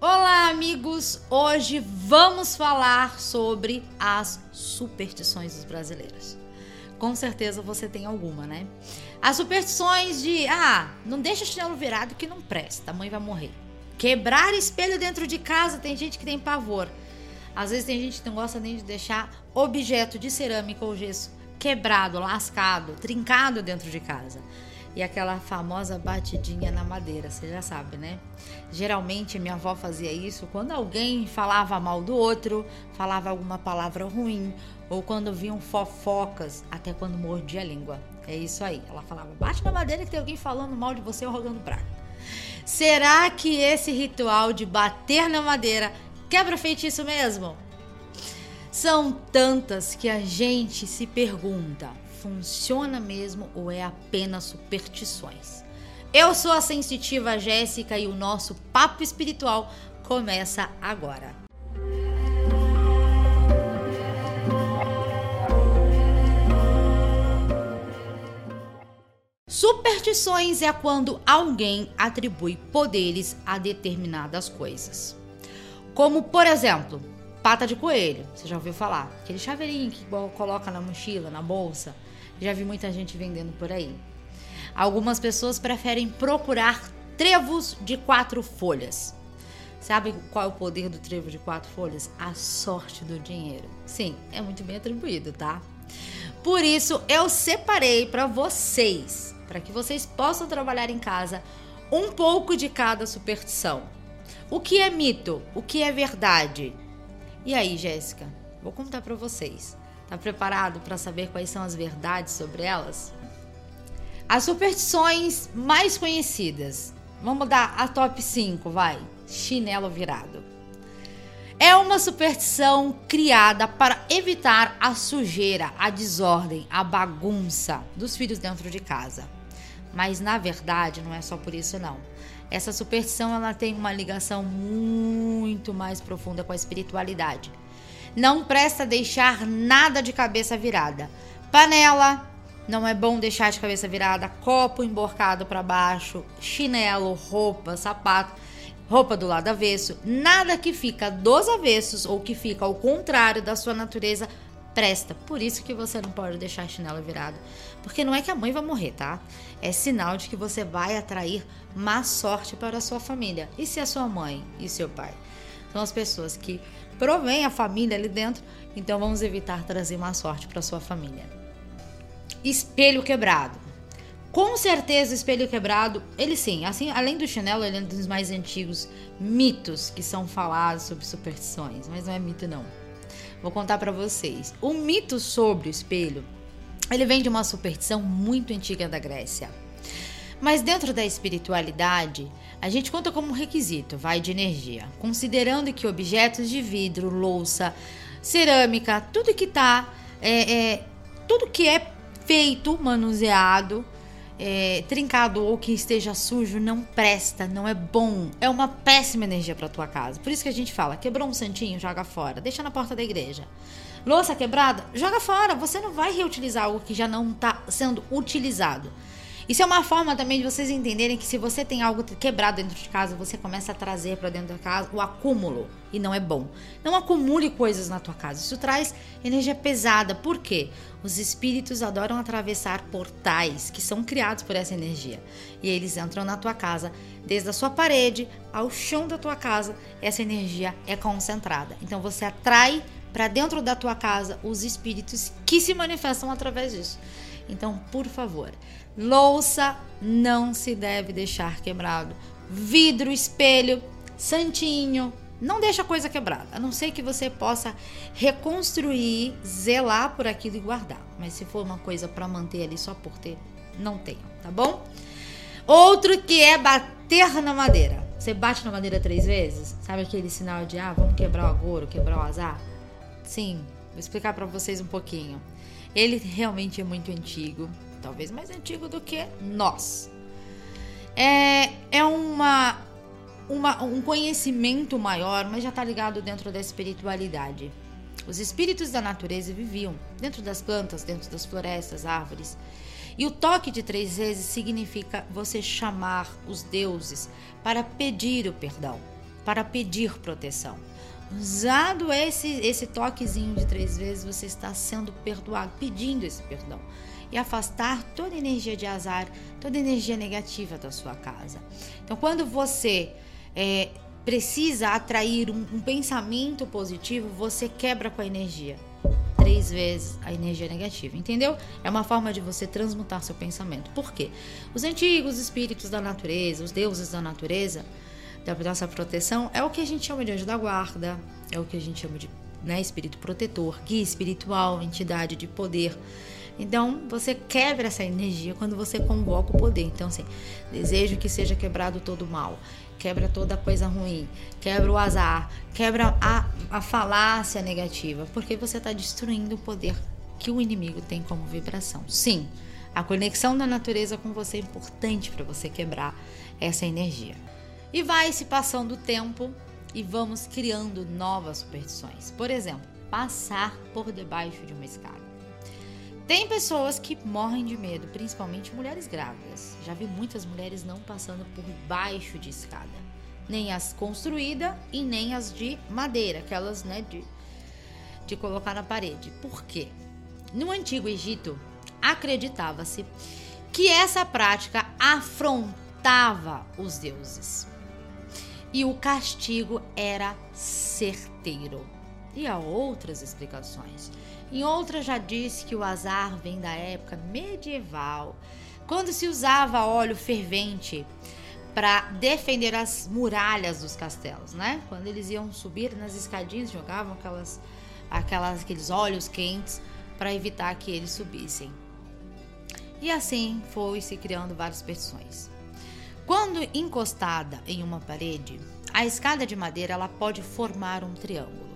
Olá, amigos! Hoje vamos falar sobre as superstições dos brasileiros. Com certeza você tem alguma, né? As superstições de, ah, não deixa chinelo virado que não presta, a mãe vai morrer. Quebrar espelho dentro de casa, tem gente que tem pavor. Às vezes tem gente que não gosta nem de deixar objeto de cerâmica ou gesso quebrado, lascado, trincado dentro de casa. E aquela famosa batidinha na madeira, você já sabe, né? Geralmente minha avó fazia isso quando alguém falava mal do outro, falava alguma palavra ruim, ou quando viam fofocas, até quando mordia a língua. É isso aí. Ela falava: bate na madeira que tem alguém falando mal de você ou rogando praga. Será que esse ritual de bater na madeira quebra feitiço mesmo? São tantas que a gente se pergunta: funciona mesmo ou é apenas superstições? Eu sou a sensitiva Jéssica e o nosso papo espiritual começa agora. Superstições é quando alguém atribui poderes a determinadas coisas. Como, por exemplo, pata de coelho. Você já ouviu falar? Aquele chaveirinho que coloca na mochila, na bolsa. Já vi muita gente vendendo por aí. Algumas pessoas preferem procurar trevos de quatro folhas. Sabe qual é o poder do trevo de quatro folhas? A sorte do dinheiro. Sim, é muito bem atribuído, tá? Por isso eu separei para vocês, para que vocês possam trabalhar em casa um pouco de cada superstição. O que é mito? O que é verdade? E aí, Jéssica? Vou contar para vocês. Tá preparado para saber quais são as verdades sobre elas? As superstições mais conhecidas. Vamos dar a top 5, vai. Chinelo virado. É uma superstição criada para evitar a sujeira, a desordem, a bagunça dos filhos dentro de casa. Mas na verdade não é só por isso não. Essa superstição ela tem uma ligação muito mais profunda com a espiritualidade. Não presta deixar nada de cabeça virada. Panela, não é bom deixar de cabeça virada, copo emborcado para baixo, chinelo, roupa, sapato, roupa do lado avesso, nada que fica dos avessos ou que fica ao contrário da sua natureza presta. Por isso que você não pode deixar chinelo virado. Porque não é que a mãe vai morrer, tá? É sinal de que você vai atrair má sorte para a sua família. E se a sua mãe e seu pai são as pessoas que provém a família ali dentro, então vamos evitar trazer má sorte para sua família. Espelho quebrado. Com certeza, espelho quebrado, ele sim, assim, além do chinelo, ele é um dos mais antigos mitos que são falados sobre superstições, mas não é mito não. Vou contar para vocês. O mito sobre o espelho, ele vem de uma superstição muito antiga da Grécia. Mas dentro da espiritualidade, a gente conta como requisito, vai de energia, considerando que objetos de vidro, louça, cerâmica, tudo que tá, é, é, tudo que é feito, manuseado, é, trincado ou que esteja sujo não presta, não é bom, é uma péssima energia para tua casa. Por isso que a gente fala: quebrou um santinho, joga fora, deixa na porta da igreja. Louça quebrada, joga fora. Você não vai reutilizar algo que já não está sendo utilizado. Isso é uma forma também de vocês entenderem que se você tem algo quebrado dentro de casa, você começa a trazer para dentro da casa o acúmulo e não é bom. Não acumule coisas na tua casa. Isso traz energia pesada. Por quê? Os espíritos adoram atravessar portais que são criados por essa energia. E eles entram na tua casa, desde a sua parede ao chão da tua casa, essa energia é concentrada. Então você atrai para dentro da tua casa os espíritos que se manifestam através disso. Então, por favor, louça não se deve deixar quebrado. Vidro, espelho, santinho, não deixa coisa quebrada, a não ser que você possa reconstruir, zelar por aquilo e guardar. Mas se for uma coisa para manter ali só por ter, não tenha, tá bom? Outro que é bater na madeira. Você bate na madeira três vezes? Sabe aquele sinal de ah, vamos quebrar o agouro, quebrar o azar? Sim, vou explicar para vocês um pouquinho. Ele realmente é muito antigo, talvez mais antigo do que nós. É, é uma, uma, um conhecimento maior, mas já está ligado dentro da espiritualidade. Os espíritos da natureza viviam dentro das plantas, dentro das florestas, árvores. E o toque de três vezes significa você chamar os deuses para pedir o perdão para pedir proteção. Usado esse, esse toquezinho de três vezes, você está sendo perdoado, pedindo esse perdão. E afastar toda energia de azar, toda energia negativa da sua casa. Então, quando você é, precisa atrair um, um pensamento positivo, você quebra com a energia três vezes a energia negativa, entendeu? É uma forma de você transmutar seu pensamento. Por quê? Os antigos espíritos da natureza, os deuses da natureza, da nossa proteção, é o que a gente chama de anjo da guarda, é o que a gente chama de né, espírito protetor, guia espiritual, entidade de poder. Então, você quebra essa energia quando você convoca o poder. Então, assim, desejo que seja quebrado todo o mal, quebra toda coisa ruim, quebra o azar, quebra a, a falácia negativa, porque você está destruindo o poder que o inimigo tem como vibração. Sim, a conexão da natureza com você é importante para você quebrar essa energia. E vai se passando o tempo e vamos criando novas superstições. Por exemplo, passar por debaixo de uma escada. Tem pessoas que morrem de medo, principalmente mulheres grávidas. Já vi muitas mulheres não passando por baixo de escada, nem as construídas e nem as de madeira, aquelas, né, de, de colocar na parede. Por quê? No antigo Egito, acreditava-se que essa prática afrontava os deuses. E o castigo era certeiro. E há outras explicações. Em outra já disse que o azar vem da época medieval, quando se usava óleo fervente para defender as muralhas dos castelos, né? Quando eles iam subir nas escadinhas, jogavam aquelas, aquelas aqueles óleos quentes para evitar que eles subissem. E assim foi se criando várias superstições. Quando encostada em uma parede, a escada de madeira ela pode formar um triângulo,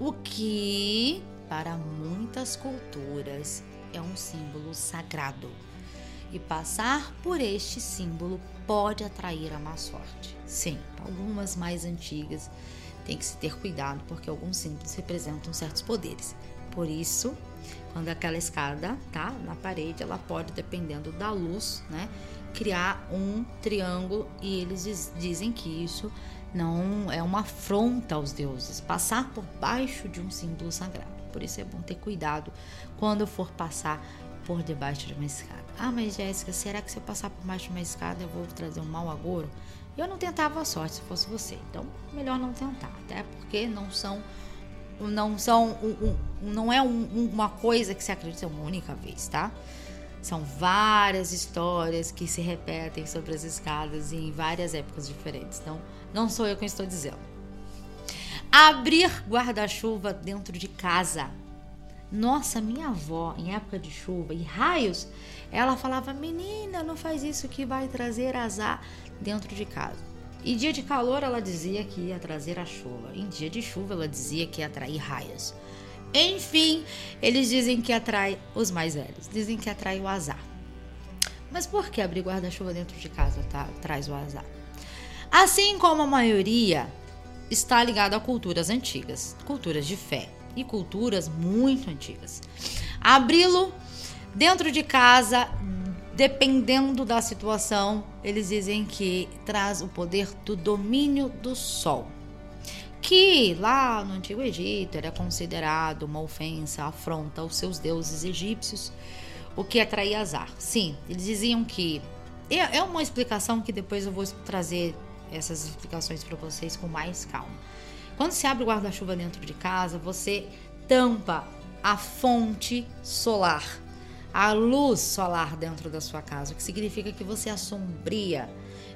o que para muitas culturas é um símbolo sagrado. E passar por este símbolo pode atrair a má sorte. Sim, algumas mais antigas tem que se ter cuidado porque alguns símbolos representam certos poderes. Por isso, quando aquela escada tá na parede, ela pode, dependendo da luz, né, criar um triângulo e eles diz, dizem que isso não é uma afronta aos deuses, passar por baixo de um símbolo sagrado. Por isso é bom ter cuidado quando for passar por debaixo de uma escada. Ah, mas Jéssica, será que se eu passar por baixo de uma escada eu vou trazer um mau agouro? Eu não tentava a sorte se fosse você. Então, melhor não tentar, até porque não são não são um, um, não é um, uma coisa que se acredita uma única vez, tá? São várias histórias que se repetem sobre as escadas em várias épocas diferentes. Então, não sou eu quem estou dizendo. Abrir guarda-chuva dentro de casa. Nossa, minha avó, em época de chuva e raios, ela falava: Menina, não faz isso que vai trazer azar dentro de casa. E dia de calor ela dizia que ia trazer a chuva. Em dia de chuva ela dizia que ia atrair raios. Enfim, eles dizem que atrai os mais velhos, dizem que atrai o azar. Mas por que abrir guarda-chuva dentro de casa tá, traz o azar? Assim como a maioria está ligado a culturas antigas, culturas de fé e culturas muito antigas. Abri-lo dentro de casa, dependendo da situação, eles dizem que traz o poder do domínio do sol. Que lá no Antigo Egito era considerado uma ofensa, afronta aos seus deuses egípcios, o que atraía azar. Sim, eles diziam que. É, é uma explicação que depois eu vou trazer essas explicações para vocês com mais calma. Quando se abre o guarda-chuva dentro de casa, você tampa a fonte solar, a luz solar dentro da sua casa, o que significa que você assombria.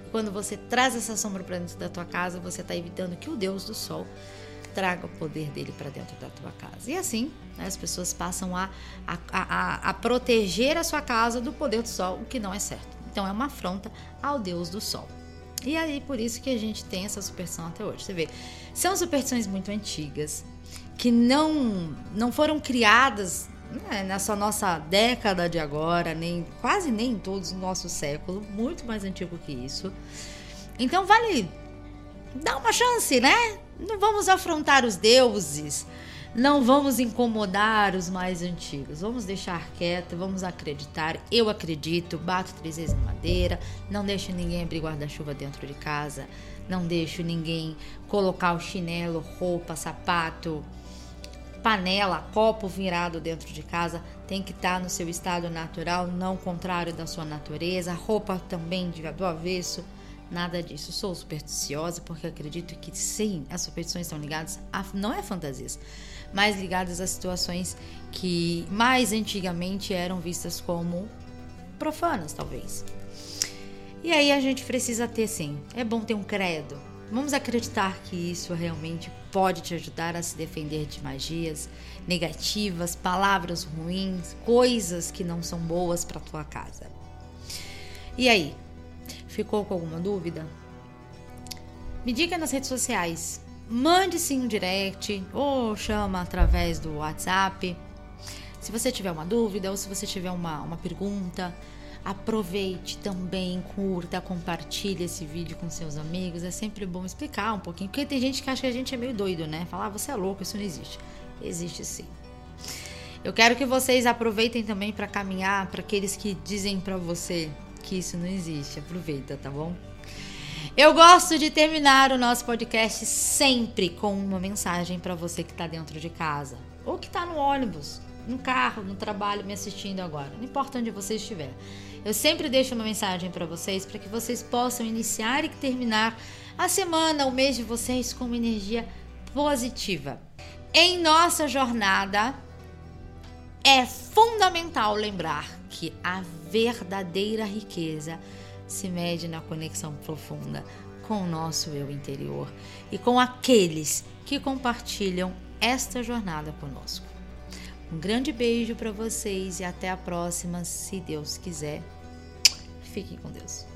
E quando você traz essa sombra para dentro da tua casa, você está evitando que o Deus do Sol traga o poder dele para dentro da tua casa. E assim, né, as pessoas passam a, a, a, a proteger a sua casa do poder do Sol, o que não é certo. Então é uma afronta ao Deus do Sol. E aí por isso que a gente tem essa superstição até hoje. Você vê, são superstições muito antigas que não não foram criadas né, nessa nossa década de agora, nem quase nem em todos o nosso século, muito mais antigo que isso. Então vale dar uma chance, né? Não vamos afrontar os deuses. Não vamos incomodar os mais antigos. Vamos deixar quieto, vamos acreditar. Eu acredito, bato três vezes na madeira, não deixo ninguém abrir guarda-chuva dentro de casa, não deixo ninguém colocar o chinelo, roupa, sapato, panela, copo virado dentro de casa. Tem que estar no seu estado natural, não contrário da sua natureza. Roupa também do avesso Nada disso. Sou supersticiosa porque acredito que sim, as superstições estão ligadas a não é fantasias, mas ligadas a situações que mais antigamente eram vistas como profanas, talvez. E aí a gente precisa ter sim. É bom ter um credo. Vamos acreditar que isso realmente pode te ajudar a se defender de magias negativas, palavras ruins, coisas que não são boas para tua casa. E aí, Ficou com alguma dúvida? Me diga nas redes sociais. Mande sim um direct ou chama através do WhatsApp. Se você tiver uma dúvida ou se você tiver uma, uma pergunta, aproveite também, curta, compartilhe esse vídeo com seus amigos. É sempre bom explicar um pouquinho, porque tem gente que acha que a gente é meio doido, né? Falar, ah, você é louco, isso não existe. Existe sim. Eu quero que vocês aproveitem também para caminhar para aqueles que dizem para você que isso não existe. Aproveita, tá bom? Eu gosto de terminar o nosso podcast sempre com uma mensagem para você que está dentro de casa ou que está no ônibus, no carro, no trabalho me assistindo agora. Não importa onde você estiver. Eu sempre deixo uma mensagem para vocês para que vocês possam iniciar e terminar a semana, o mês de vocês com uma energia positiva. Em nossa jornada é fundamental lembrar que a verdadeira riqueza se mede na conexão profunda com o nosso eu interior e com aqueles que compartilham esta jornada conosco. Um grande beijo para vocês e até a próxima, se Deus quiser. Fiquem com Deus.